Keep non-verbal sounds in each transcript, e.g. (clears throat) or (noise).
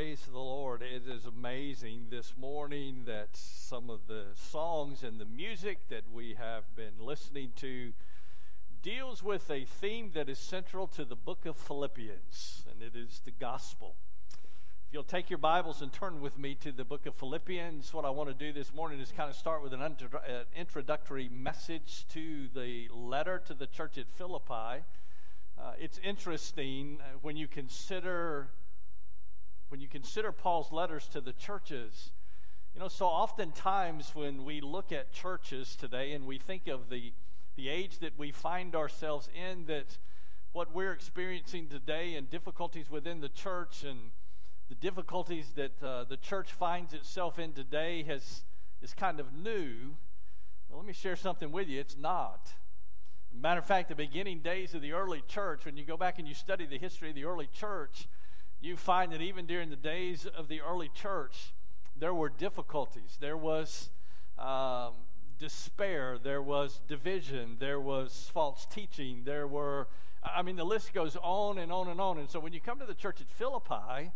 Praise the Lord. It is amazing this morning that some of the songs and the music that we have been listening to deals with a theme that is central to the book of Philippians, and it is the gospel. If you'll take your Bibles and turn with me to the book of Philippians, what I want to do this morning is kind of start with an introductory message to the letter to the church at Philippi. Uh, it's interesting uh, when you consider when you consider Paul's letters to the churches, you know, so oftentimes when we look at churches today and we think of the, the age that we find ourselves in, that what we're experiencing today and difficulties within the church and the difficulties that uh, the church finds itself in today has, is kind of new. Well, let me share something with you. It's not. Matter of fact, the beginning days of the early church, when you go back and you study the history of the early church, you find that even during the days of the early church, there were difficulties. There was um, despair. There was division. There was false teaching. There were, I mean, the list goes on and on and on. And so when you come to the church at Philippi,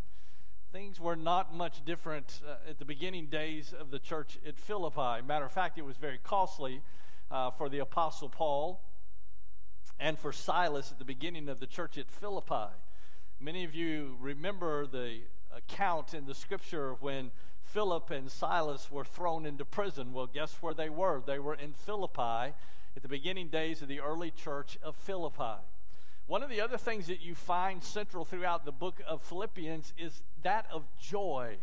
things were not much different uh, at the beginning days of the church at Philippi. Matter of fact, it was very costly uh, for the Apostle Paul and for Silas at the beginning of the church at Philippi. Many of you remember the account in the scripture when Philip and Silas were thrown into prison. Well, guess where they were? They were in Philippi at the beginning days of the early church of Philippi. One of the other things that you find central throughout the book of Philippians is that of joy.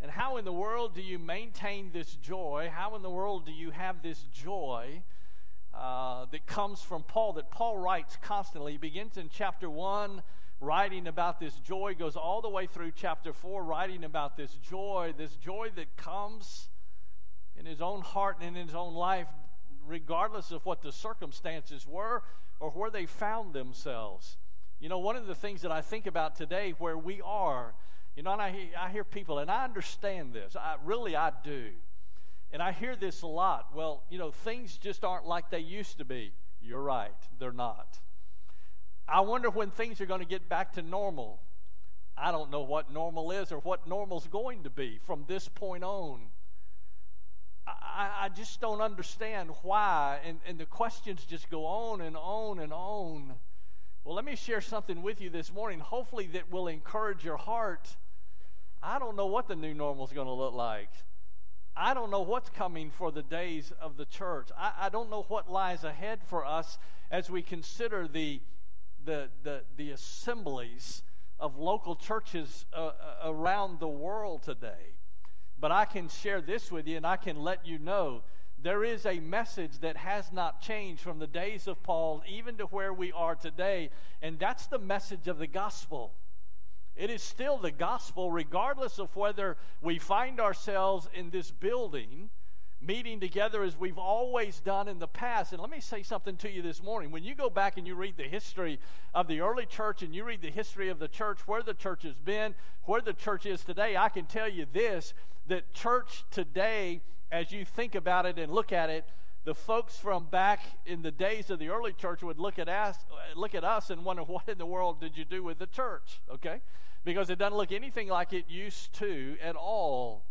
And how in the world do you maintain this joy? How in the world do you have this joy uh, that comes from Paul, that Paul writes constantly? He begins in chapter 1 writing about this joy, goes all the way through chapter 4, writing about this joy, this joy that comes in his own heart and in his own life, regardless of what the circumstances were or where they found themselves. You know, one of the things that I think about today where we are, you know, and I, I hear people, and I understand this, I really I do. And I hear this a lot. Well, you know, things just aren't like they used to be. You're right, they're not. I wonder when things are going to get back to normal. I don't know what normal is or what normal's going to be from this point on. I, I just don't understand why. And, and the questions just go on and on and on. Well, let me share something with you this morning, hopefully, that will encourage your heart. I don't know what the new normal is going to look like. I don't know what's coming for the days of the church. I, I don't know what lies ahead for us as we consider the the, the, the assemblies of local churches uh, uh, around the world today. But I can share this with you and I can let you know there is a message that has not changed from the days of Paul even to where we are today, and that's the message of the gospel. It is still the gospel, regardless of whether we find ourselves in this building meeting together as we've always done in the past. And let me say something to you this morning. When you go back and you read the history of the early church and you read the history of the church, where the church has been, where the church is today, I can tell you this that church today, as you think about it and look at it, the folks from back in the days of the early church would look at us, look at us and wonder (laughs) what in the world did you do with the church? Okay? Because it doesn't look anything like it used to at all.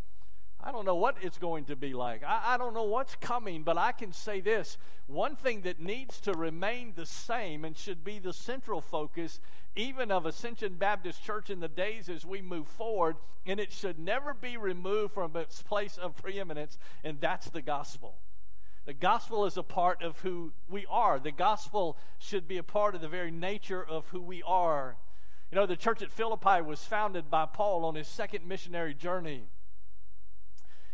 I don't know what it's going to be like. I, I, don't know what's coming, but I can say this. One thing that needs to remain the same and should be the central focus, even of Ascension Baptist Church in the days as we move forward, and it should never be removed from its place of preeminence, and that's the gospel. The gospel is a part of who we are. The gospel should be a part of the very nature of who we are. You know, the church at Philippi was founded by Paul on his second missionary journey.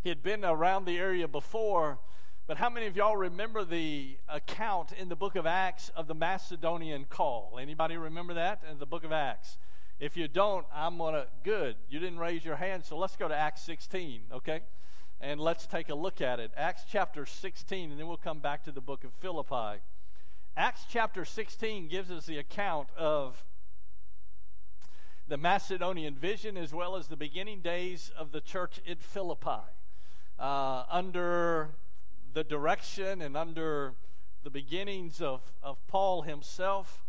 He had been around the area before, but how many of y'all remember the account in the book of Acts of the Macedonian call? Anybody remember that in the book of Acts? If you don't, I'm going to, good. You didn't raise your hand, so let's go to Acts 16, okay? And let's take a look at it. Acts chapter 16, and then we'll come back to the book of Philippi. Acts chapter 16 gives us the account of the Macedonian vision as well as the beginning days of the church in Philippi uh, under the direction and under the beginnings of, of Paul himself.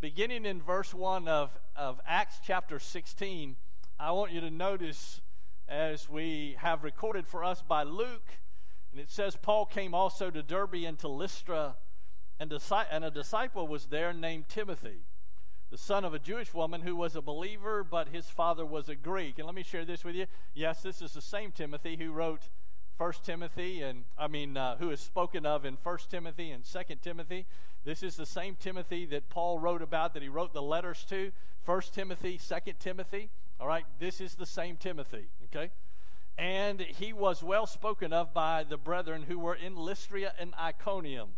Beginning in verse 1 of, of Acts chapter 16, I want you to notice as we have recorded for us by Luke, and it says Paul came also to Derbe and to Lystra, and, and a disciple was there named Timothy, the son of a Jewish woman who was a believer, but his father was a Greek. And let me share this with you. Yes, this is the same Timothy who wrote First Timothy, and I mean, uh, who is spoken of in First Timothy and Second Timothy. This is the same Timothy that Paul wrote about, that he wrote the letters to. First Timothy, Second Timothy. All right, this is the same Timothy. Okay, and he was well spoken of by the brethren who were in Lystra and Iconium.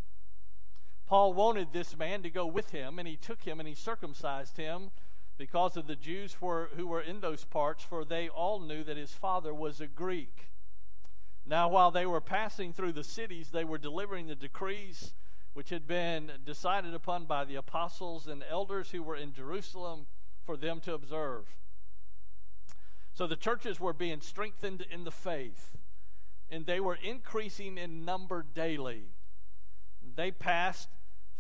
Paul wanted this man to go with him, and he took him and he circumcised him because of the Jews who were in those parts, for they all knew that his father was a Greek. Now, while they were passing through the cities, they were delivering the decrees which had been decided upon by the apostles and elders who were in Jerusalem for them to observe. So the churches were being strengthened in the faith, and they were increasing in number daily. They passed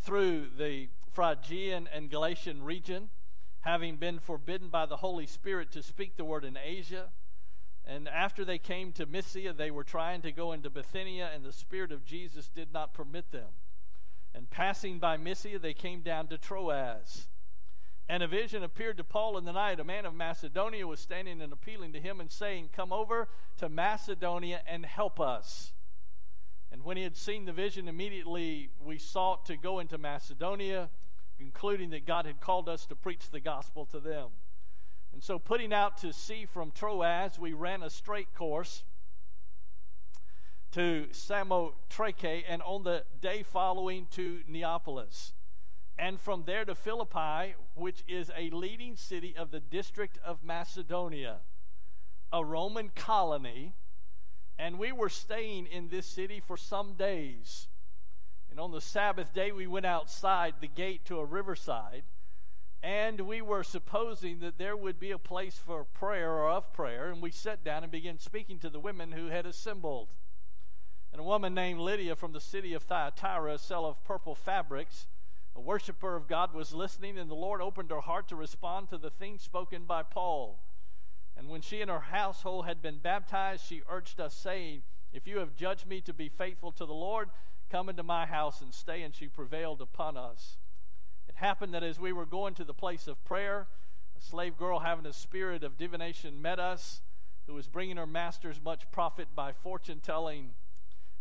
through the Phrygian and Galatian region, having been forbidden by the Holy Spirit to speak the word in Asia. And after they came to Mysia, they were trying to go into Bithynia, and the Spirit of Jesus did not permit them. And passing by Mysia, they came down to Troas. And a vision appeared to Paul in the night. A man of Macedonia was standing and appealing to him and saying, Come over to Macedonia and help us. And when he had seen the vision, immediately we sought to go into Macedonia, concluding that God had called us to preach the gospel to them. And so, putting out to sea from Troas, we ran a straight course to Samothrace, and on the day following to Neapolis and from there to Philippi, which is a leading city of the district of Macedonia, a Roman colony. And we were staying in this city for some days. And on the Sabbath day, we went outside the gate to a riverside. And we were supposing that there would be a place for prayer or of prayer. And we sat down and began speaking to the women who had assembled. And a woman named Lydia from the city of Thyatira, a seller of purple fabrics, a worshiper of God was listening, and the Lord opened her heart to respond to the things spoken by Paul. And when she and her household had been baptized, she urged us, saying, If you have judged me to be faithful to the Lord, come into my house and stay. And she prevailed upon us. It happened that as we were going to the place of prayer, a slave girl having a spirit of divination met us, who was bringing her masters much profit by fortune telling.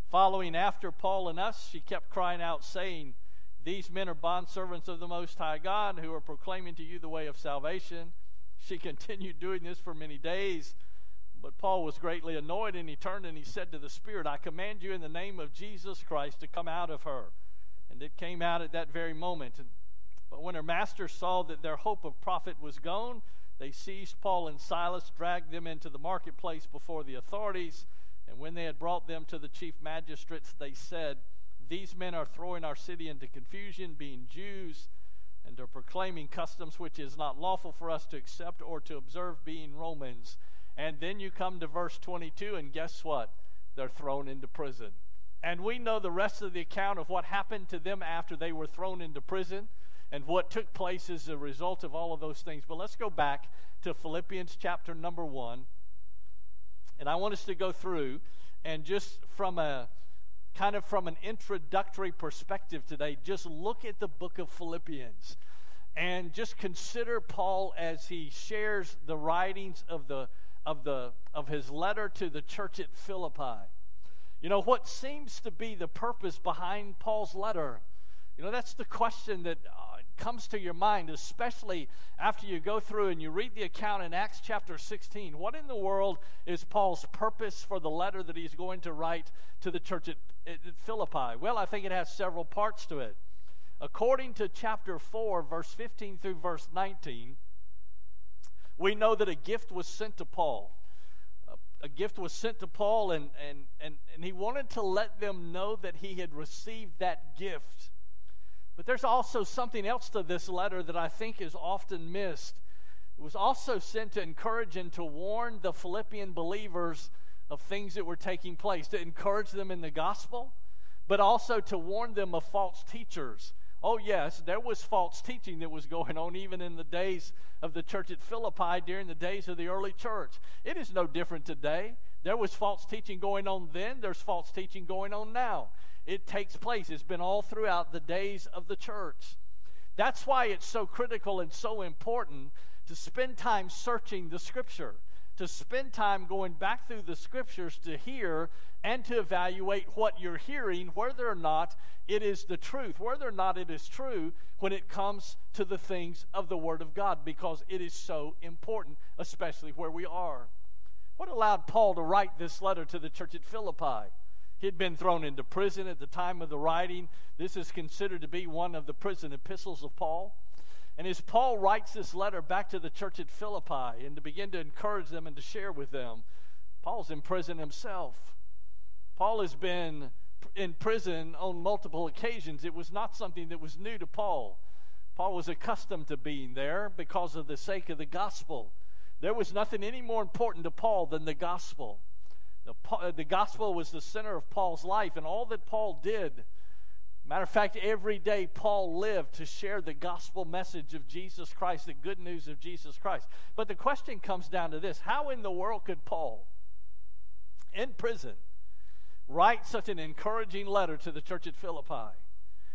Following after Paul and us, she kept crying out, saying, these men are bondservants of the Most High God who are proclaiming to you the way of salvation. She (laughs) continued doing this for many days. But Paul was greatly annoyed, and he turned and he said to the Spirit, I command you in the name of Jesus Christ to come out of her. And it came out at that very moment. And, but when her masters saw that their hope of profit was gone, they seized Paul and Silas, dragged them into the marketplace before the authorities. And when they had brought them to the chief magistrates, they said, these men are throwing our city into confusion, being Jews, and are proclaiming customs which is not lawful for us to accept or to observe, being Romans. And then you come to verse 22, and guess what? They're thrown into prison. And we know the rest of the account of what happened to them after they were thrown into prison and what took place as a result of all of those things. But let's go back to Philippians chapter number one. And I want us to go through and just from a kind of from an introductory perspective today, just look at the book of Philippians and just consider Paul as he shares the writings of the of the of his letter to the church at Philippi. You know what seems to be the purpose behind Paul's letter? You know that's the question that comes to your mind, especially after you go through and you read the account in Acts chapter 16. What in the world is Paul's purpose for the letter that he's going to write to the church at, at Philippi? Well, I think it has several parts to it. According to chapter 4, verse 15 through verse 19, we know that a gift was sent to Paul. A gift was sent to Paul, and, and, and, and he wanted to let them know that he had received that gift. But there's also something else to this letter that I think is often missed. It was also sent to encourage and to warn the Philippian believers of things that were taking place, to encourage them in the gospel, but also to warn them of false teachers Oh, yes, there was false teaching that was going on even in the days of the church at Philippi during the days of the early church. It is no different today. There was false teaching going on then, there's false teaching going on now. It takes place, it's been all throughout the days of the church. That's why it's so critical and so important to spend time searching the scripture, to spend time going back through the scriptures to hear and to evaluate what you're hearing, whether or not it is the truth, whether or not it is true when it comes to the things of the Word of God, because it is so important, especially where we are. What allowed Paul to write this letter to the church at Philippi? He had been thrown into prison at the time of the writing. This is considered to be one of the prison epistles of Paul. And as Paul writes this letter back to the church at Philippi and to begin to encourage them and to share with them, Paul's in prison himself. Paul has been in prison on multiple occasions. It was not something that was new to Paul. Paul was accustomed to being there because of the sake of the gospel. There was nothing any more important to Paul than the gospel. The, uh, the gospel was the center of Paul's life, and all that Paul did. Matter of fact, every day Paul lived to share the gospel message of Jesus Christ, the good news of Jesus Christ. But the question comes down to this how in the world could Paul, in prison, write such an encouraging letter to the church at Philippi?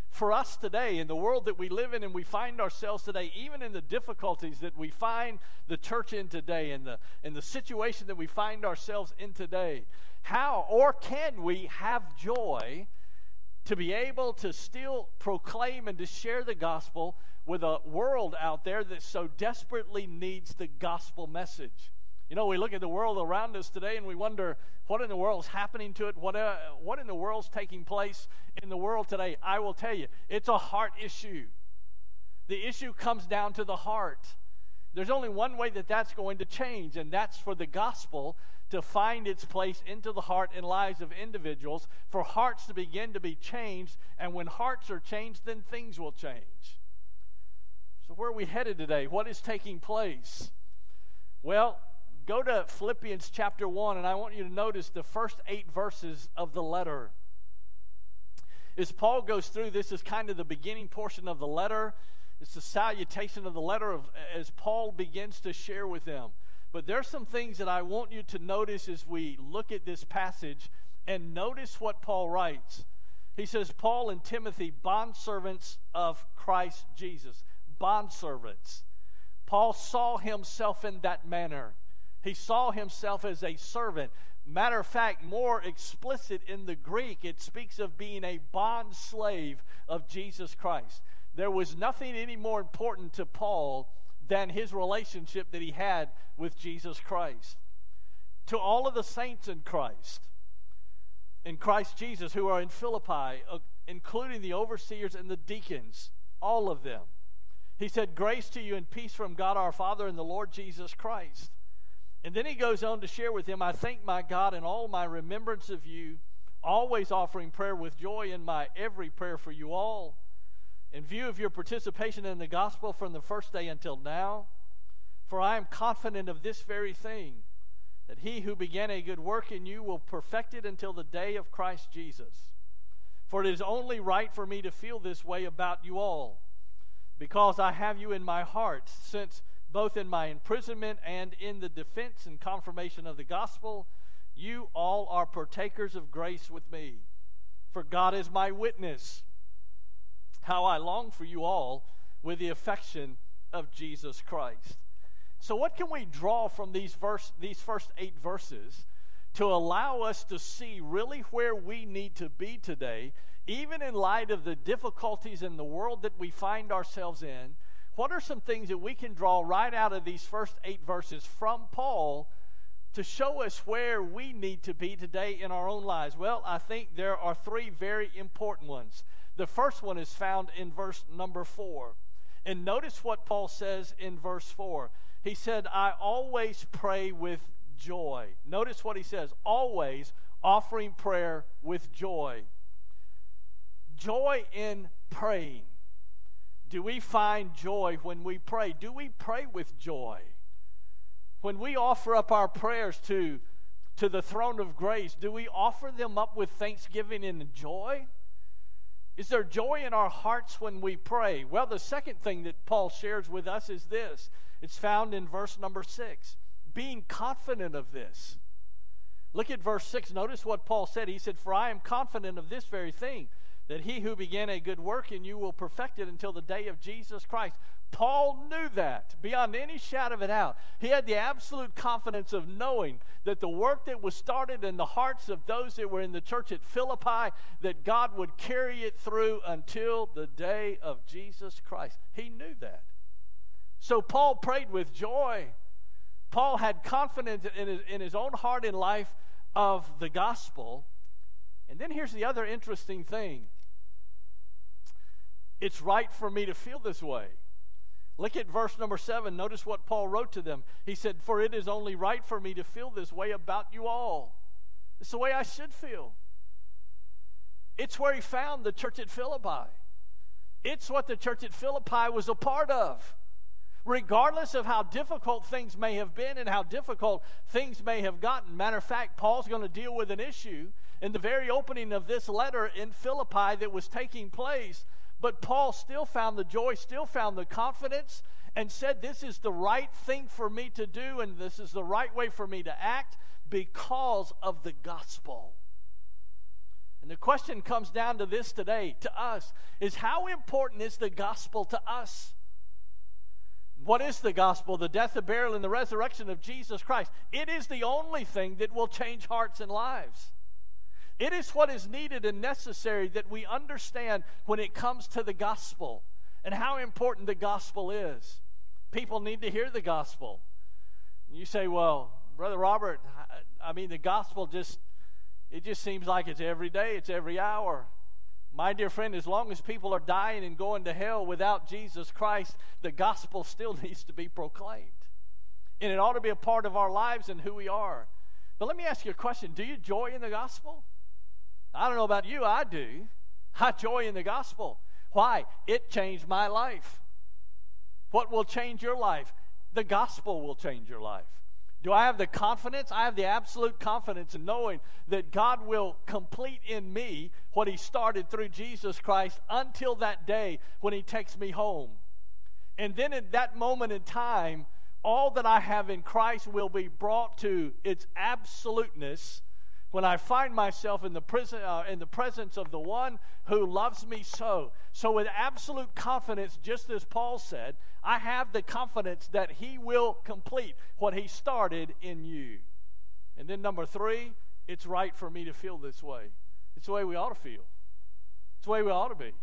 For us today, in the world that we live in and we find ourselves today, even in the difficulties that we find the church in today, in the, in the situation that we find ourselves in today, how or can we have joy to be able to still proclaim and to share the gospel with a world out there that so desperately needs the gospel message? You know, we look at the world around us today and we wonder what in the world is happening to it, what, uh, what in the world is taking place in the world today. I will tell you, it's a heart issue. The issue comes down to the heart. There's only one way that that's going to change, and that's for the gospel to find its place into the heart and lives of individuals, for hearts to begin to be changed. And when hearts are changed, then things will change. So, where are we headed today? What is taking place? Well, Go to Philippians chapter 1, and I want you to notice the first eight verses of the letter. As Paul goes through, this is kind of the beginning portion of the letter. It's the salutation of the letter of, as Paul begins to share with them. But there's some things that I want you to notice as we look at this passage and notice what Paul writes. He says, Paul and Timothy, bondservants of Christ Jesus. Bondservants. Paul saw himself in that manner. He saw himself as a servant. Matter of fact, more explicit in the Greek, it speaks of being a bond slave of Jesus Christ. There was nothing any more important to Paul than his relationship that he had with Jesus Christ. To all of the saints in Christ, in Christ Jesus, who are in Philippi, uh, including the overseers and the deacons, all of them, he said, Grace to you and peace from God our Father and the Lord Jesus Christ. And then he goes on to share with him, I thank my God in all my remembrance of you, always offering prayer with joy in my every prayer for you all, in view of your participation in the gospel from the first day until now. For I am confident of this very thing, that he who began a good work in you will perfect it until the day of Christ Jesus. For it is only right for me to feel this way about you all, because I have you in my heart, since both in my imprisonment and in the defense and confirmation of the gospel, you all are partakers of grace with me. For God is my witness, how I long for you all with the affection of Jesus Christ. So, what can we draw from these, verse, these first eight verses to allow us to see really where we need to be today, even in light of the difficulties in the world that we find ourselves in? What are some things that we can draw right out of these first eight verses from Paul to show us where we need to be today in our own lives? Well, I think there are three very important ones. The first one is found in verse number four. And notice what Paul says in verse 4. He said, I always pray with joy. Notice what he says always offering prayer with joy. Joy in praying. Do we find joy when we pray? Do we pray with joy? When we offer up our prayers to, to the throne of grace, do we offer them up with thanksgiving and joy? Is there joy in our hearts when we pray? Well, the second thing that Paul shares with us is this it's found in verse number six being confident of this. Look at verse 6. Notice what Paul said. He said, For I am confident of this very thing, that he who began a good work in you will perfect it until the day of Jesus Christ. Paul knew that beyond any shadow of a doubt. He had the absolute confidence of knowing that the work that was started in the hearts of those that were in the church at Philippi, that God would carry it through until the day of Jesus Christ. He knew that. So Paul prayed with joy. Paul had confidence in his, in his own heart and life of the gospel. And then here's the other interesting thing it's right for me to feel this way. Look at verse number seven. Notice what Paul wrote to them. He said, For it is only right for me to feel this way about you all. It's the way I should feel. It's where he found the church at Philippi. It's what the church at Philippi was a part of regardless of how difficult things may have been and how difficult things may have gotten. Matter of fact, Paul's going to deal with an issue in the very opening of this letter in Philippi that was taking place. But Paul still found the joy, still found the confidence, and said, This is the right thing for me to do, and this is the right way for me to act because of the gospel. And the question comes down to this today to us is how important is the gospel to us? What is the gospel? The death, the burial, and the resurrection of Jesus Christ. It is the only thing that will change hearts and lives. It is what is needed and necessary that we understand when it comes to the gospel and how important the gospel is. People need to hear the gospel. You say, well, Brother Robert, I mean, the gospel just, it just seems like it's every day, it's every hour. My dear friend, as long as people are dying and going to hell without Jesus Christ, the gospel still (laughs) needs to be proclaimed. And it ought to be a part of our lives and who we are. But let me ask you a question Do you joy in the gospel? I don't know about you, I do. I joy in the gospel. Why? It changed my life. What will change your life? The gospel will change your life. Do I have the confidence? I have the absolute confidence in knowing that God will complete in me what He started through Jesus Christ until that day when He takes me home. And then in that moment in time, all that I have in Christ will be brought to its absoluteness when I find myself in the, prison, uh, in the presence of the one who loves me so. So, with absolute confidence, just as Paul said, I have the confidence that he will complete what he started in you. And then, number three, it's right for me to feel this way. It's the way we ought to feel, it's the way we ought to be.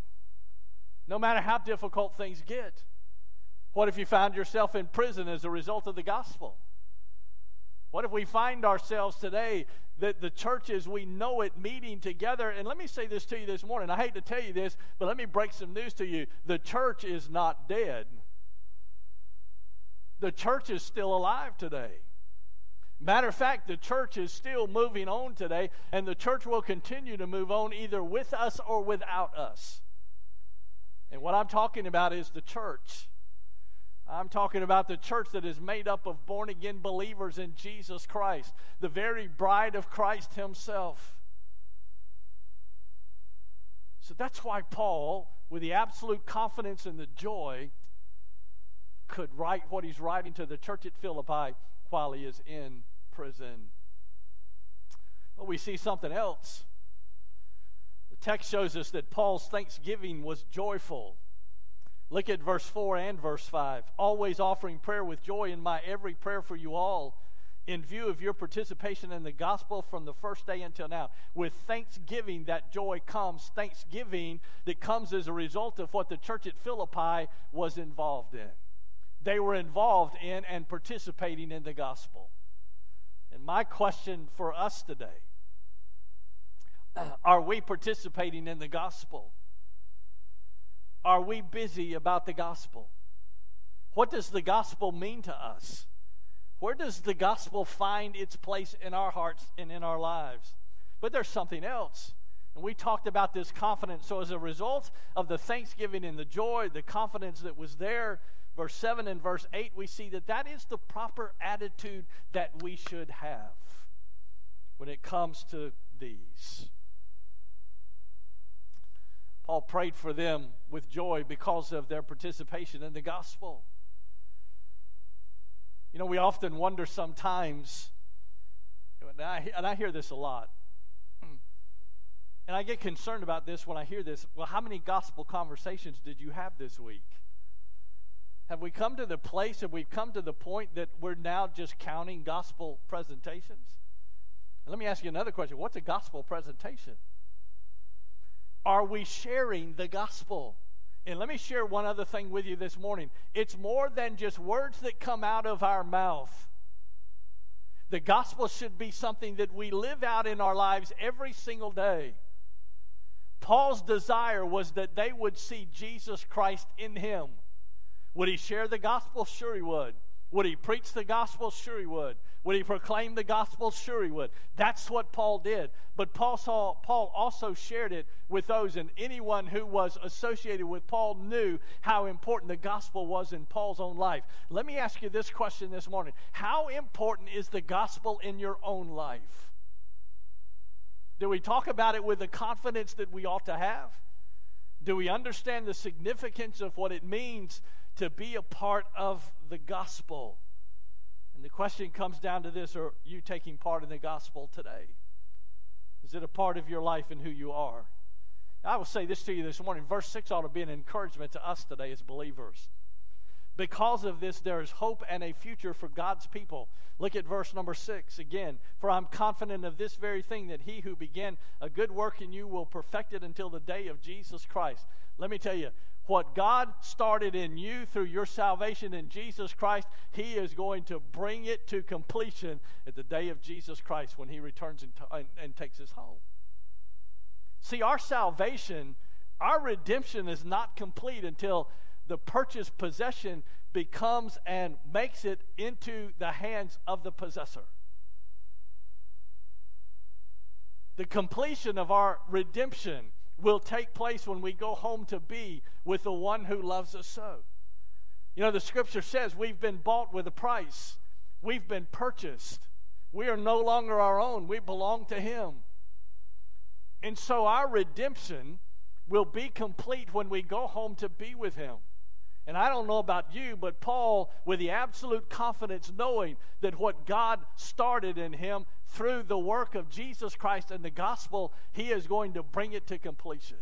No matter how difficult things get. What if you found yourself in prison as a result of the gospel? What if we find ourselves today that the churches we know it meeting together? And let me say this to you this morning. I hate to tell you this, but let me break some news to you. The church is not dead, the church is still alive today. Matter of fact, the church is still moving on today, and the church will continue to move on either with us or without us. And what I'm talking about is the church. I'm talking about the church that is made up of born again believers in Jesus Christ, the very bride of Christ Himself. So that's why Paul, with the absolute confidence and the joy, could write what he's writing to the church at Philippi while he is in prison. But we see something else. The text shows us that Paul's thanksgiving was joyful. Look at verse 4 and verse 5. Always offering prayer with joy in my every prayer for you all, in view of your participation in the gospel from the first day until now. With thanksgiving, that joy comes. Thanksgiving that comes as a result of what the church at Philippi was involved in. They were involved in and participating in the gospel. And my question for us today (clears throat) are we participating in the gospel? Are we busy about the gospel? What does the gospel mean to us? Where does the gospel find its place in our hearts and in our lives? But there's something else. And we talked about this confidence. So, as a result of the thanksgiving and the joy, the confidence that was there, verse 7 and verse 8, we see that that is the proper attitude that we should have when it comes to these. Paul prayed for them with joy because of their participation in the gospel. You know, we often wonder sometimes, and I, and I hear this a lot, and I get concerned about this when I hear this. Well, how many gospel conversations did you have this week? Have we come to the place, have we come to the point that we're now just counting gospel presentations? And let me ask you another question What's a gospel presentation? Are we sharing the gospel? And let me share one other thing with you this morning. It's more than just words that come out of our mouth. The gospel should be something that we live out in our lives every single day. Paul's desire was that they would see Jesus Christ in him. Would he share the gospel? Sure, he would. Would he preach the gospel? Sure, he would. Would he proclaim the gospel? Sure, he would. That's what Paul did. But Paul, saw, Paul also shared it with those, and anyone who was associated with Paul knew how important the gospel was in Paul's own life. Let me ask you this question this morning How important is the gospel in your own life? Do we talk about it with the confidence that we ought to have? Do we understand the significance of what it means to be a part of the gospel. And the question comes down to this Are you taking part in the gospel today? Is it a part of your life and who you are? I will say this to you this morning. Verse 6 ought to be an encouragement to us today as believers. Because of this, there is hope and a future for God's people. Look at verse number six again. For I'm confident of this very thing that he who began a good work in you will perfect it until the day of Jesus Christ. Let me tell you, what God started in you through your salvation in Jesus Christ, He is going to bring it to completion at the day of Jesus Christ when He returns and, t- and, and takes us home. See, our salvation, our redemption is not complete until the purchased possession becomes and makes it into the hands of the possessor. The completion of our redemption will take place when we go home to be with the one who loves us so. You know, the scripture says we've been bought with a price, we've been purchased. We are no longer our own, we belong to Him. And so our redemption will be complete when we go home to be with Him. And I don't know about you, but Paul, with the absolute confidence, knowing that what God started in him through the work of Jesus Christ and the gospel, he is going to bring it to completion.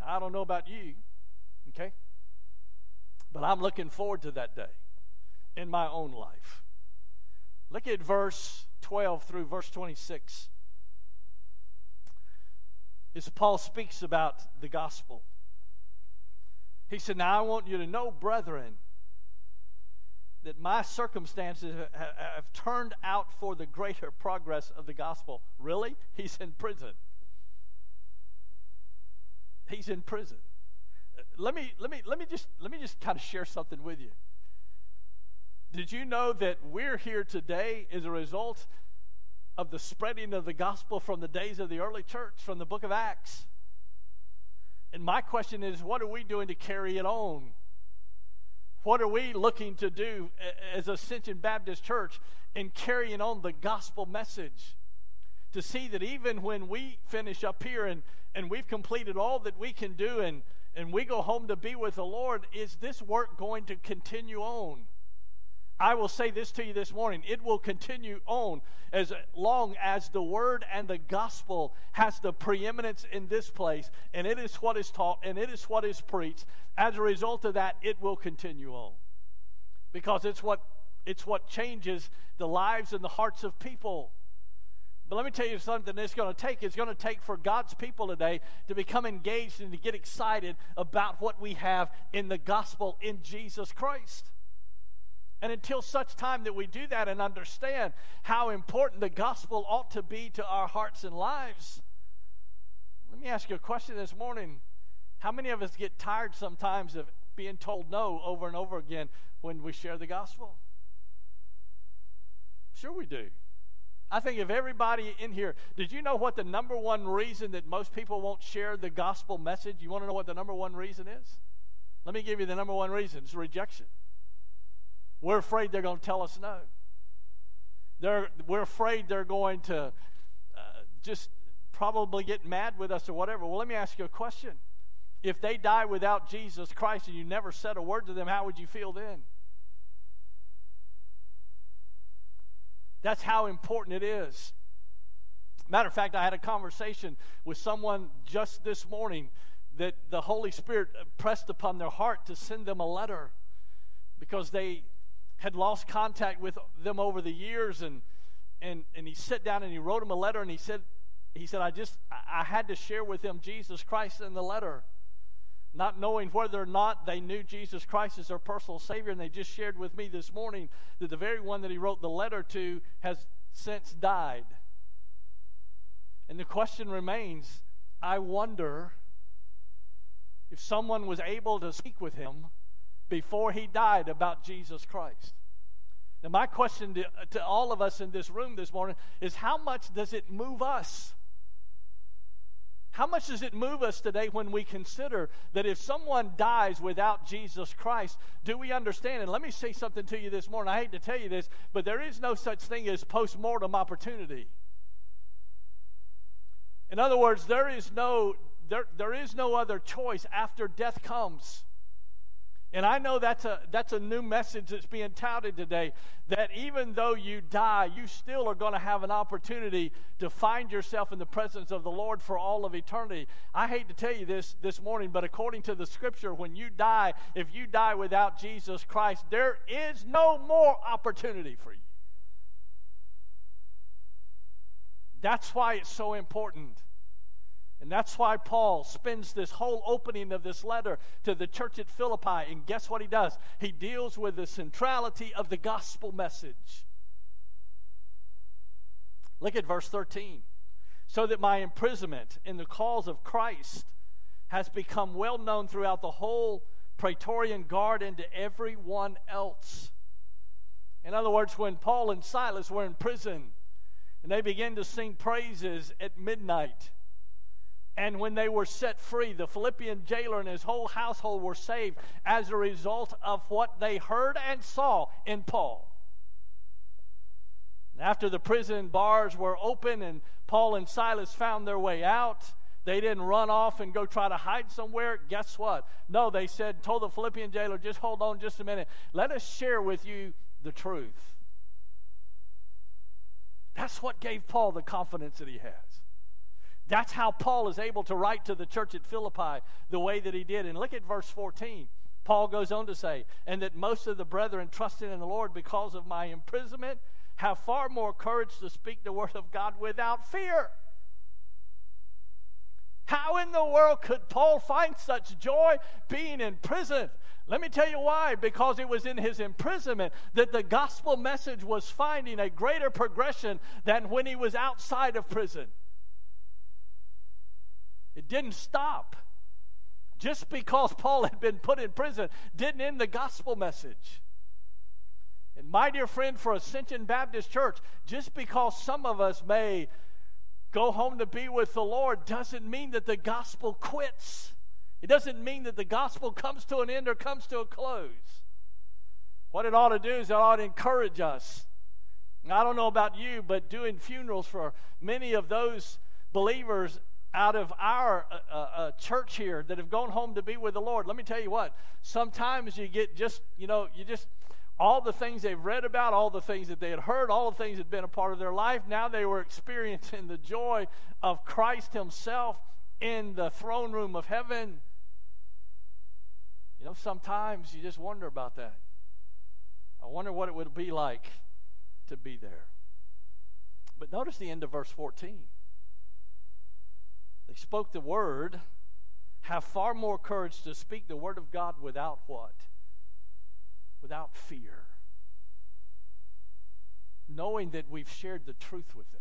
Now, I don't know about you, okay? But I'm looking forward to that day in my own life. Look at verse 12 through verse 26. As Paul speaks about the gospel. He said, Now I want you to know, brethren, that my circumstances have turned out for the greater progress of the gospel. Really? He's in prison. He's in prison. Uh, let me let me let me just let me just kind of share something with you. Did you know that we're here today as a result of the spreading of the gospel from the days of the early church, from the book of Acts? And my question is, what are we doing to carry it on? What are we looking to do as Ascension Baptist Church in carrying on the gospel message? To see that even when we finish up here and, and we've completed all that we can do and, and we go home to be with the Lord, is this work going to continue on? I will say this to you this morning it will continue on as long as the word and the gospel has the preeminence in this place, and it is what is taught and it is what is preached. As a result of that, it will continue on because it's what it's what changes the lives and the hearts of people. But let me tell you something it's going to take. It's going to take for God's people today to become engaged and to get excited about what we have in the gospel in Jesus Christ. And until such time that we do that and understand how important the gospel ought to be to our hearts and lives, let me ask you a question this morning. How many of us get tired sometimes of being told no over and over again when we share the gospel? Sure, we do. I think if everybody in here, did you know what the number one reason that most people won't share the gospel message? You want to know what the number one reason is? Let me give you the number one reason it's rejection. We're afraid they're going to tell us no. They're, we're afraid they're going to uh, just probably get mad with us or whatever. Well, let me ask you a question. If they die without Jesus Christ and you never said a word to them, how would you feel then? That's how important it is. Matter of fact, I had a conversation with someone just this morning that the Holy Spirit pressed upon their heart to send them a letter because they had lost contact with them over the years and and and he sat down and he wrote them a letter and he said he said I just I had to share with them Jesus Christ in the letter not knowing whether or not they knew Jesus Christ as their personal Savior. And they just shared with me this morning that the very one that he wrote the letter to has since died. And the question remains I wonder if someone was able to speak with him before he died about Jesus Christ. Now, my question to, to all of us in this room this morning is how much does it move us? How much does it move us today when we consider that if someone dies without Jesus Christ, do we understand? And let me say something to you this morning. I hate to tell you this, but there is no such thing as post mortem opportunity. In other words, there is no there, there is no other choice after death comes. And I know that's a, that's a new message that's being touted today that even though you die, you still are going to have an opportunity to find yourself in the presence of the Lord for all of eternity. I hate to tell you this this morning, but according to the scripture, when you die, if you die without Jesus Christ, there is no more opportunity for you. That's why it's so important and that's why Paul spends this whole opening of this letter to the church at Philippi. And guess what he does? He deals with the centrality of the gospel message. Look at verse 13. So that my imprisonment in the cause of Christ has become well known throughout the whole Praetorian Guard and to everyone else. In other words, when Paul and Silas were in prison and they began to sing praises at midnight, and when they were set free, the Philippian jailer and his whole household were saved as a result of what they heard and saw in Paul. After the prison bars were open and Paul and Silas found their way out, they didn't run off and go try to hide somewhere. Guess what? No, they said, told the Philippian jailer, just hold on just a minute. Let us share with you the truth. That's what gave Paul the confidence that he has. That's how Paul is able to write to the church at Philippi the way that he did. And look at verse 14. Paul goes on to say, and that most of the brethren trusting in the Lord because of my imprisonment have far more courage to speak the word of God without fear. How in the world could Paul find such joy being in prison? Let me tell you why. Because it was in his imprisonment that the gospel message was finding a greater progression than when he was outside of prison. It didn't stop. Just because Paul had been put in prison didn't end the gospel message. And my dear friend, for Ascension Baptist Church, just because some of us may go home to be with the Lord doesn't mean that the gospel quits. It doesn't mean that the gospel comes to an end or comes to a close. What it ought to do is it ought to encourage us. I don't know about you, but doing funerals for many of those believers out of our uh, uh, uh, church here that have gone home to be with the Lord, let me tell you what, sometimes you get just, you know, you just, all the things they've read about, all the things that they had heard, all the things that had been a part of their life, now they were experiencing the joy of Christ Himself in the throne room of heaven. You know, sometimes you just wonder about that. I wonder what it would be like to be there. But notice the end of verse 14. They spoke the word, have far more courage to speak the word of God without what? Without fear. Knowing that we've shared the truth with them.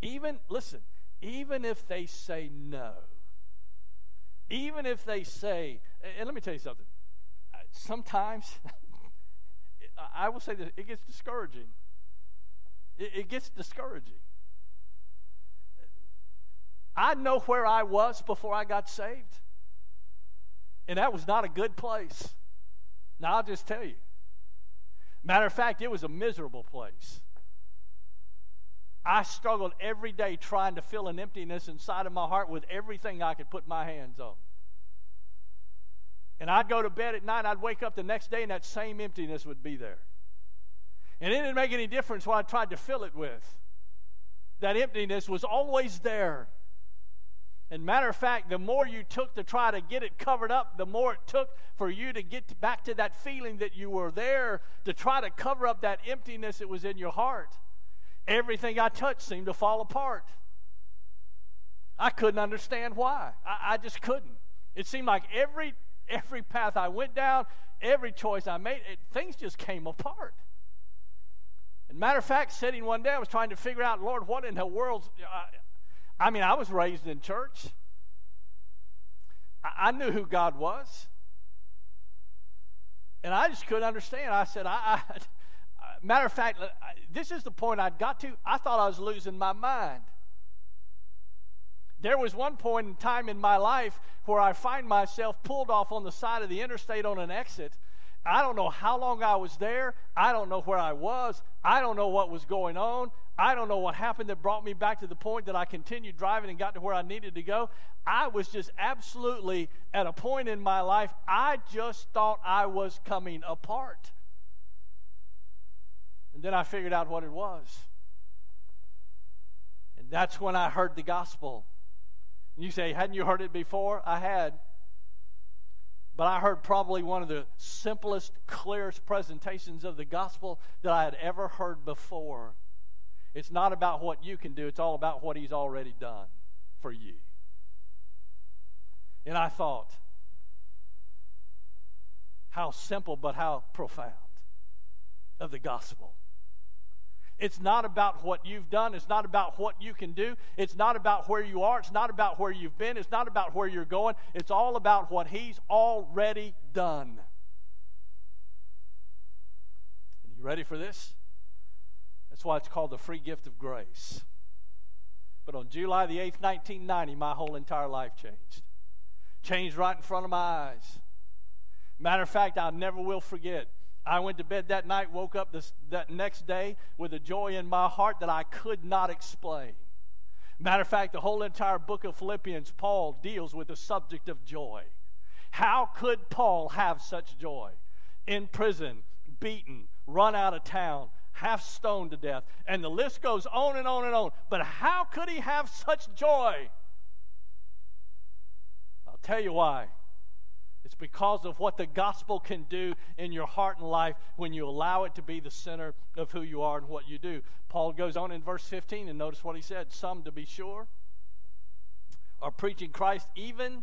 Even, listen, even if they say no, even if they say, and let me tell you something, sometimes, (laughs) I will say that it gets discouraging. It, it gets discouraging. I know where I was before I got saved. And that was not a good place. Now, I'll just tell you. Matter of fact, it was a miserable place. I struggled every day trying to fill an emptiness inside of my heart with everything I could put my hands on. And I'd go to bed at night, I'd wake up the next day, and that same emptiness would be there. And it didn't make any difference what I tried to fill it with. That emptiness was always there. And matter of fact, the more you took to try to get it covered up, the more it took for you to get back to that feeling that you were there to try to cover up that emptiness that was in your heart. Everything I touched seemed to fall apart. I couldn't understand why. I, I just couldn't. It seemed like every every path I went down, every choice I made, it, things just came apart. And matter of fact, sitting one day, I was trying to figure out, Lord, what in the world? Uh, I, I mean, I was raised in church. I, I, knew who God was, and I just couldn't understand. I said, I, I (laughs) matter of fact, this is the point I'd got to. I thought I was losing my mind. There was one point in time in my life where I find myself pulled off on the side of the interstate on an exit. I don't know how long I was there. I don't know where I was. I don't know what was going on. I don't know what happened that brought me back to the point that I continued driving and got to where I needed to go. I was just absolutely at a point in my life, I just thought I was coming apart. And then I figured out what it was. And that's when I heard the gospel. You say, hadn't you heard it before? I had. But I heard probably one of the simplest, clearest presentations of the gospel that I had ever heard before. It's not about what you can do, it's all about what He's already done for you. And I thought, how simple, but how profound of the gospel. It's not about what you've done. It's not about what you can do. It's not about where you are. It's not about where you've been. It's not about where you're going. It's all about what He's already done. And you ready for this? That's why it's called the free gift of grace. But on July the 8th, 1990, my whole entire life changed. Changed right in front of my eyes. Matter of fact, I never will forget. I went to bed that night, woke up this, that next day with a joy in my heart that I could not explain. Matter of fact, the whole entire book of Philippians, Paul deals with the subject of joy. How could Paul have such joy? In prison, beaten, run out of town, half stoned to death, and the list goes on and on and on. But how could he have such joy? I'll tell you why. It's because of what the gospel can do in your heart and life when you allow it to be the center of who you are and what you do. Paul goes on in verse 15 and notice what he said. Some, to be sure, are preaching Christ even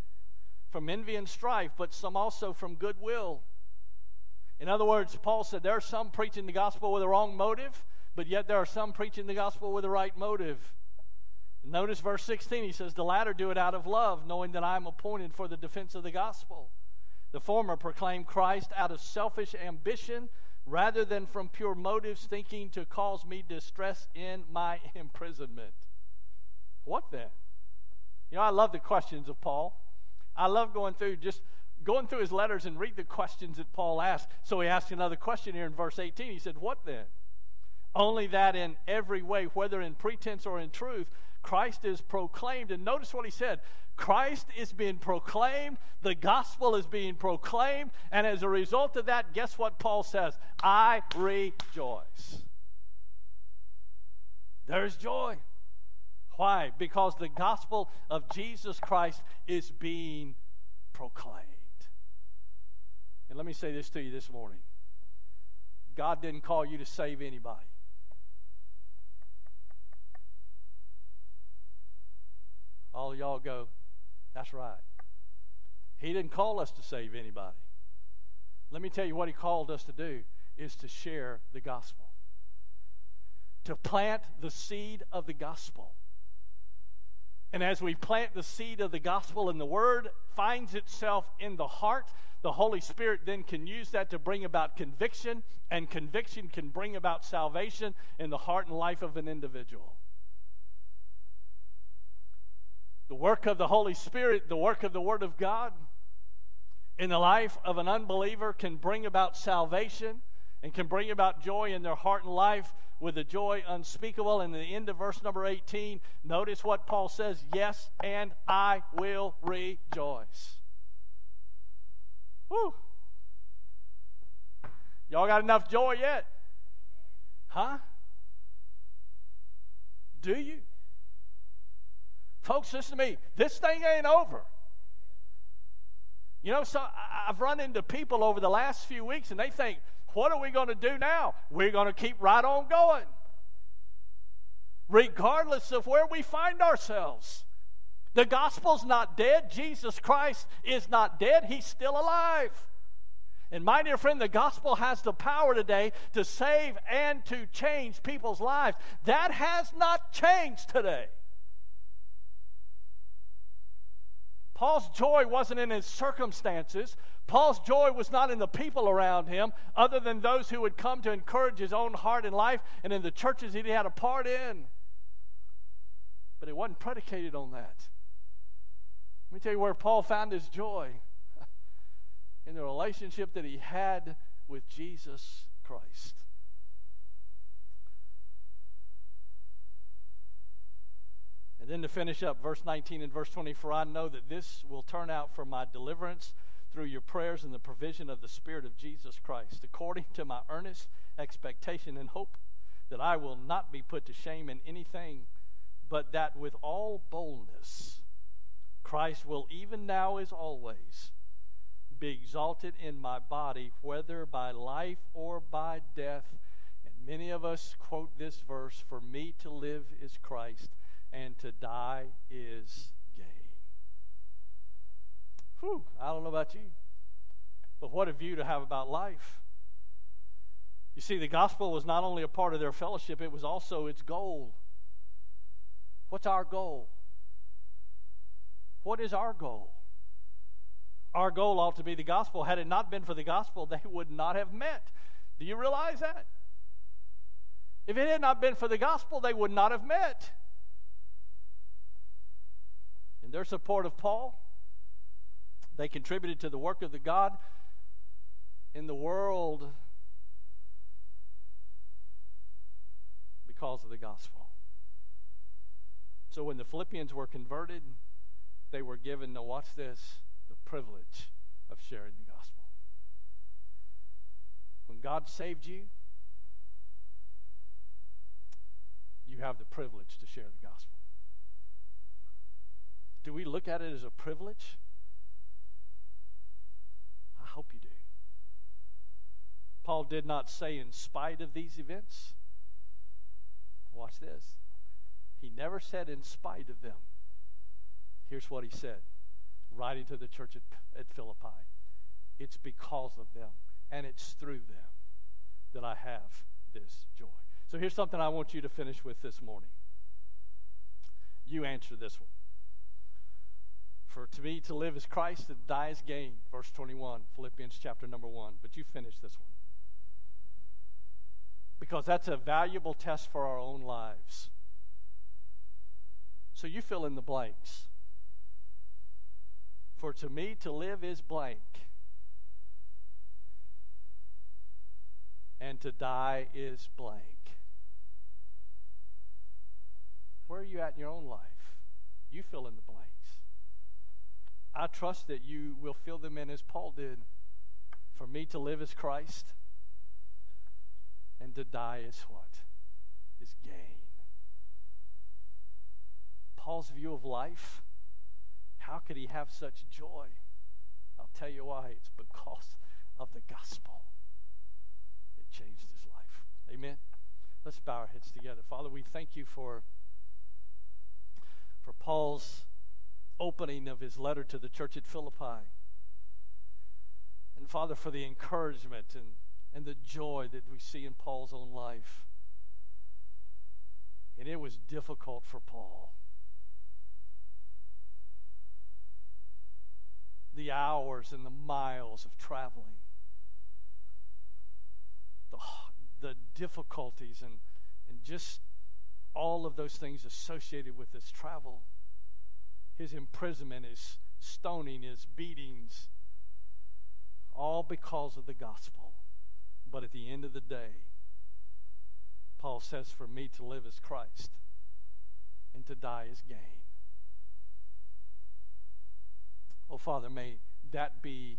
from envy and strife, but some also from goodwill. In other words, Paul said there are some preaching the gospel with a wrong motive, but yet there are some preaching the gospel with the right motive. Notice verse 16, he says, The latter do it out of love, knowing that I am appointed for the defense of the gospel. The former proclaim Christ out of selfish ambition rather than from pure motives, thinking to cause me distress in my imprisonment. What then? You know, I love the questions of Paul. I love going through just going through his letters and read the questions that Paul asked. So he asked another question here in verse 18. He said, What then? Only that in every way, whether in pretense or in truth, Christ is proclaimed. And notice what he said Christ is being proclaimed, the gospel is being proclaimed, and as a result of that, guess what Paul says? I rejoice. There's joy. Why? Because the gospel of Jesus Christ is being proclaimed. And let me say this to you this morning God didn't call you to save anybody. All y'all go, that's right. He didn't call us to save anybody. Let me tell you what he called us to do is to share the gospel. To plant the seed of the gospel. And as we plant the seed of the gospel and the word finds itself in the heart, the Holy Spirit then can use that to bring about conviction, and conviction can bring about salvation in the heart and life of an individual. the work of the Holy Spirit, the work of the Word of God in the life of an unbeliever can bring about salvation and can bring about joy in their heart and life with a joy unspeakable. And in the end of verse number 18, notice what Paul says Yes, and I will rejoice. Whew. Y'all got enough joy yet? Huh? Do you? Folks, listen to me. This thing ain't over. You know, so I've run into people over the last few weeks and they think, what are we going to do now? We're going to keep right on going, regardless of where we find ourselves. The gospel's not dead. Jesus Christ is not dead. He's still alive. And my dear friend, the gospel has the power today to save and to change people's lives. That has not changed today. Paul's joy wasn't in his circumstances. Paul's joy was not in the people around him, other than those who would come to encourage his own heart and life and in the churches he had a part in. But it wasn't predicated on that. Let me tell you where Paul found his joy (laughs) in the relationship that he had with Jesus Christ. Then to finish up, verse 19 and verse 20 For I know that this will turn out for my deliverance through your prayers and the provision of the Spirit of Jesus Christ, according to my earnest expectation and hope that I will not be put to shame in anything, but that with all boldness Christ will, even now as always, be exalted in my body, whether by life or by death. And many of us quote this verse For me to live is Christ and to die is gain. Whew, I don't know about you, but what a view to have about life. You see, the gospel was not only a part of their fellowship, it was also its goal. What's our goal? What is our goal? Our goal ought to be the gospel. Had it not been for the gospel, (laughs) they would not have met. Do you realize that? If it had not been for the gospel, they would not have met their support of Paul. They contributed to the work of the God in the world because of the gospel. So when the Philippians were converted, they were given, now watch this, the privilege of sharing the gospel. When God saved you, you have the privilege to share the gospel. Do we look at it as a privilege? I hope you do. Paul did not say, in spite of these events. Watch this. He never said, in spite of them. Here's what he said, writing to the church at, at Philippi It's because of them, and it's through them that I have this joy. So here's something I want you to finish with this morning. You answer this one. For to me to live is Christ and die is gain. Verse 21, Philippians chapter number 1. But you finish this one. Because that's a valuable test for our own lives. So you fill in the blanks. For to me to live is blank. And to die is blank. Where are you at in your own life? You fill in the blank. I trust that you will fill them in as Paul did. For me to live is Christ, and to die is what? Is gain. Paul's view of life, how could he have such joy? I'll tell you why. It's because of the gospel. It changed his life. Amen. Let's bow our heads together. Father, we thank you for for Paul's opening of his letter to the church at Philippi. And Father, for the encouragement and, and the joy that we see in Paul's own life. And it was difficult for Paul. The hours and the miles of traveling, the, the difficulties, and, and just all of those things associated with this travel his imprisonment, his stoning, his beatings, all because of the gospel. But at the end of the day, Paul says, For me to live is Christ, and to die is gain. Oh, Father, may that be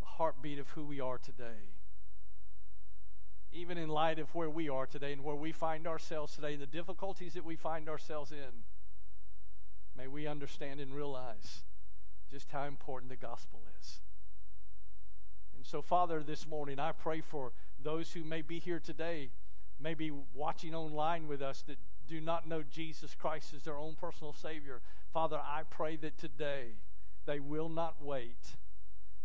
the heartbeat of who we are today. Even in light of where we are today and where we find ourselves today, and the difficulties that we find ourselves in, may we understand and realize just how important the gospel is. And so, Father, this morning I pray for those who may be here today, maybe watching online with us that do not know Jesus Christ as their own personal Savior. Father, I pray that today they will not wait,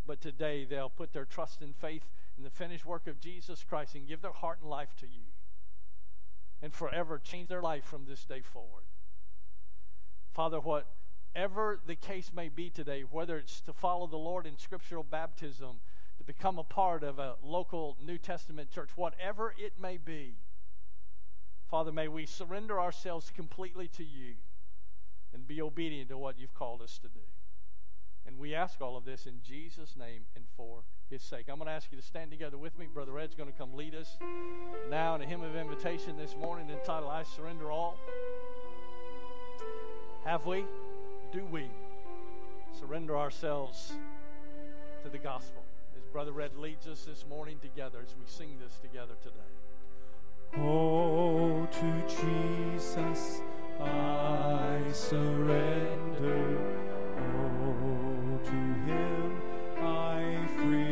but today they'll put their trust and faith in the finished work of Jesus Christ and give their heart and life to you and forever change their life from this day forward. Father, whatever the case may be today, whether it's to follow the Lord in scriptural baptism, to become a part of a local New Testament church, whatever it may be, Father, may we surrender ourselves completely to you and be obedient to what you've called us to do. And we ask all of this in Jesus' name and for his sake. I'm going to ask you to stand together with me. Brother Ed's going to come lead us now in a hymn of invitation this morning entitled I Surrender All. Have we? Do we surrender ourselves to the gospel? As Brother Red leads us this morning together as we sing this together today. Oh, to Jesus I surrender. Oh, to Him I freely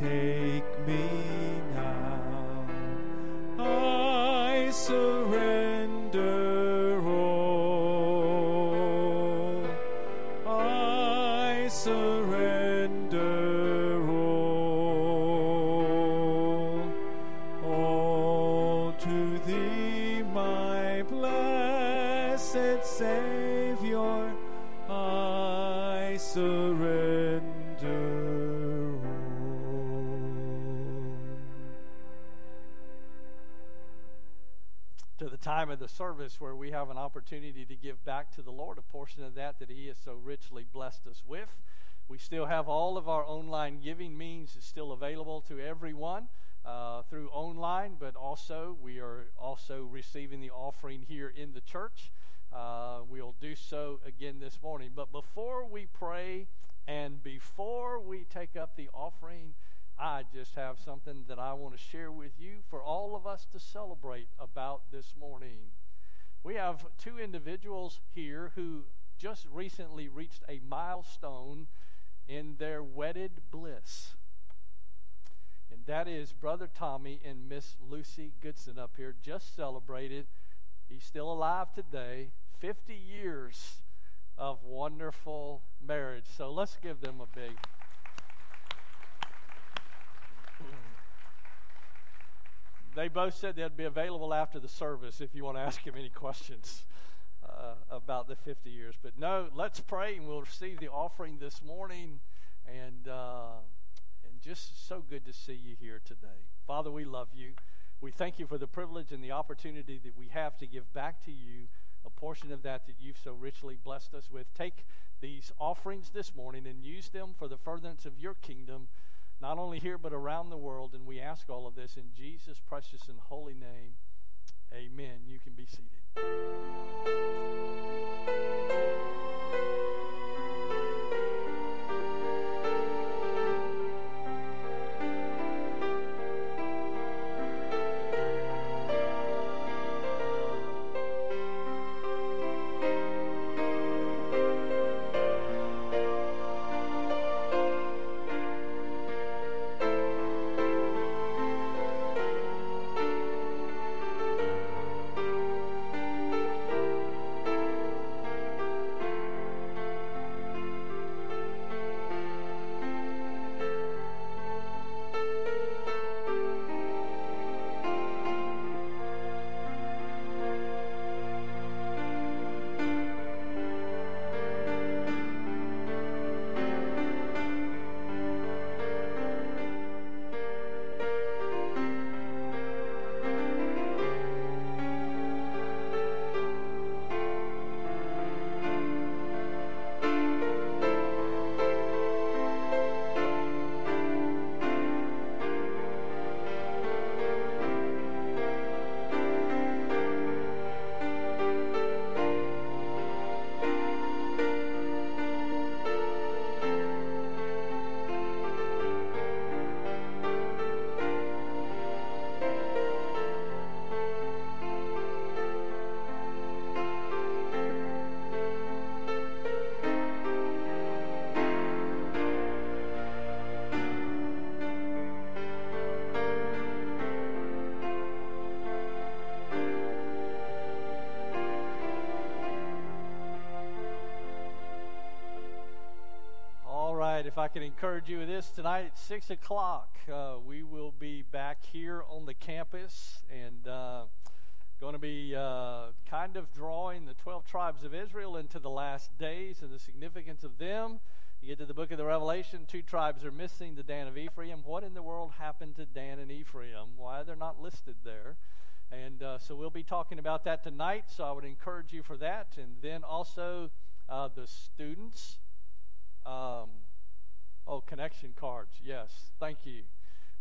take of the service where we have an opportunity to give back to the Lord a portion of that that He has so richly blessed us with. We still have all of our online giving means is still available to everyone uh, through online, but also we are also receiving the offering here in the church. Uh, we'll do so again this morning. But before we pray and before we take up the offering, I just have something that I want to share with you for all of us to celebrate about this morning. We have two individuals here who just recently reached a milestone in their wedded bliss. And that is Brother Tommy and Miss Lucy Goodson up here just celebrated. He's still alive today. 50 years of wonderful marriage. So let's give them a big. They both said they'd be available after the service if you want to ask him any questions uh, about the 50 years. But no, let's pray and we'll receive the offering this morning. And, uh, and just so good to see you here today. Father, we love you. We thank you for the privilege and the opportunity that we have to give back to you a portion of that that you've so richly blessed us with. Take these offerings this morning and use them for the furtherance of your kingdom, not only here but around the world. And we ask all of this in Jesus' precious and holy name. Amen. You can be seated. Can encourage you with this tonight at 6 o'clock, uh, we will be back here on the campus and uh, going to be uh, kind of drawing the 12 tribes of Israel into the last days and the significance of them. You get to the book of the Revelation, two tribes are missing the Dan of Ephraim. What in the world happened to Dan and Ephraim? Why they're not listed there? And uh, so we'll be talking about that tonight, so I would encourage you for that. And then also uh, the students um, oh, connection cards. Yes, thank you.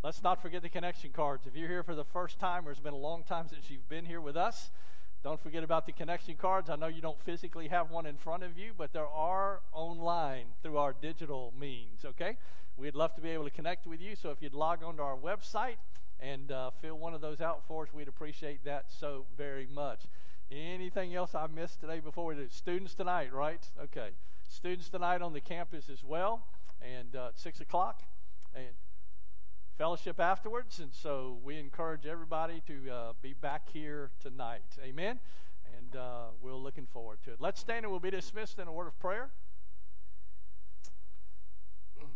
Let's not forget the connection cards. If you're here for the first time or it's been a long time since you've been here with us, don't forget about the connection cards. I know you don't physically have one in front of you, but there are online through our digital means, okay? We'd love to be able to connect with you. So if you'd log on to our website and uh, fill one of those out for us, we'd appreciate that so very much. Anything else I missed today before we do? Students tonight, right? Okay students tonight on the campus as well, and uh, 6 o'clock, and fellowship afterwards. And so we encourage everybody to uh, be back here tonight. Amen. And uh, we're looking forward to it. Let's stand and we'll be dismissed in a word of prayer. Let's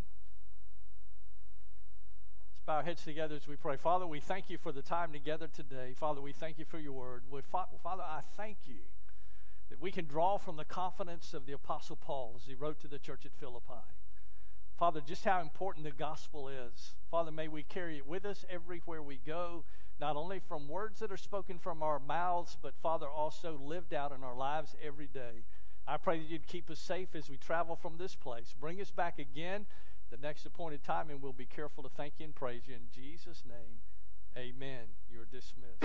bow our heads together as we pray. Father, we thank you for the time together today. Father, we thank you for your word. Father, I thank you that we can draw from the confidence of the Apostle Paul as he wrote to the church at Philippi. Father, just how important the gospel is. Father, may we carry it with us everywhere we go, not only from words that are spoken from our mouths, but Father, also lived out in our lives every day. I pray that you'd keep us safe as we travel from this place. Bring us back again the next appointed time, and we'll be careful to thank you and praise you. In Jesus' name, amen. You're dismissed.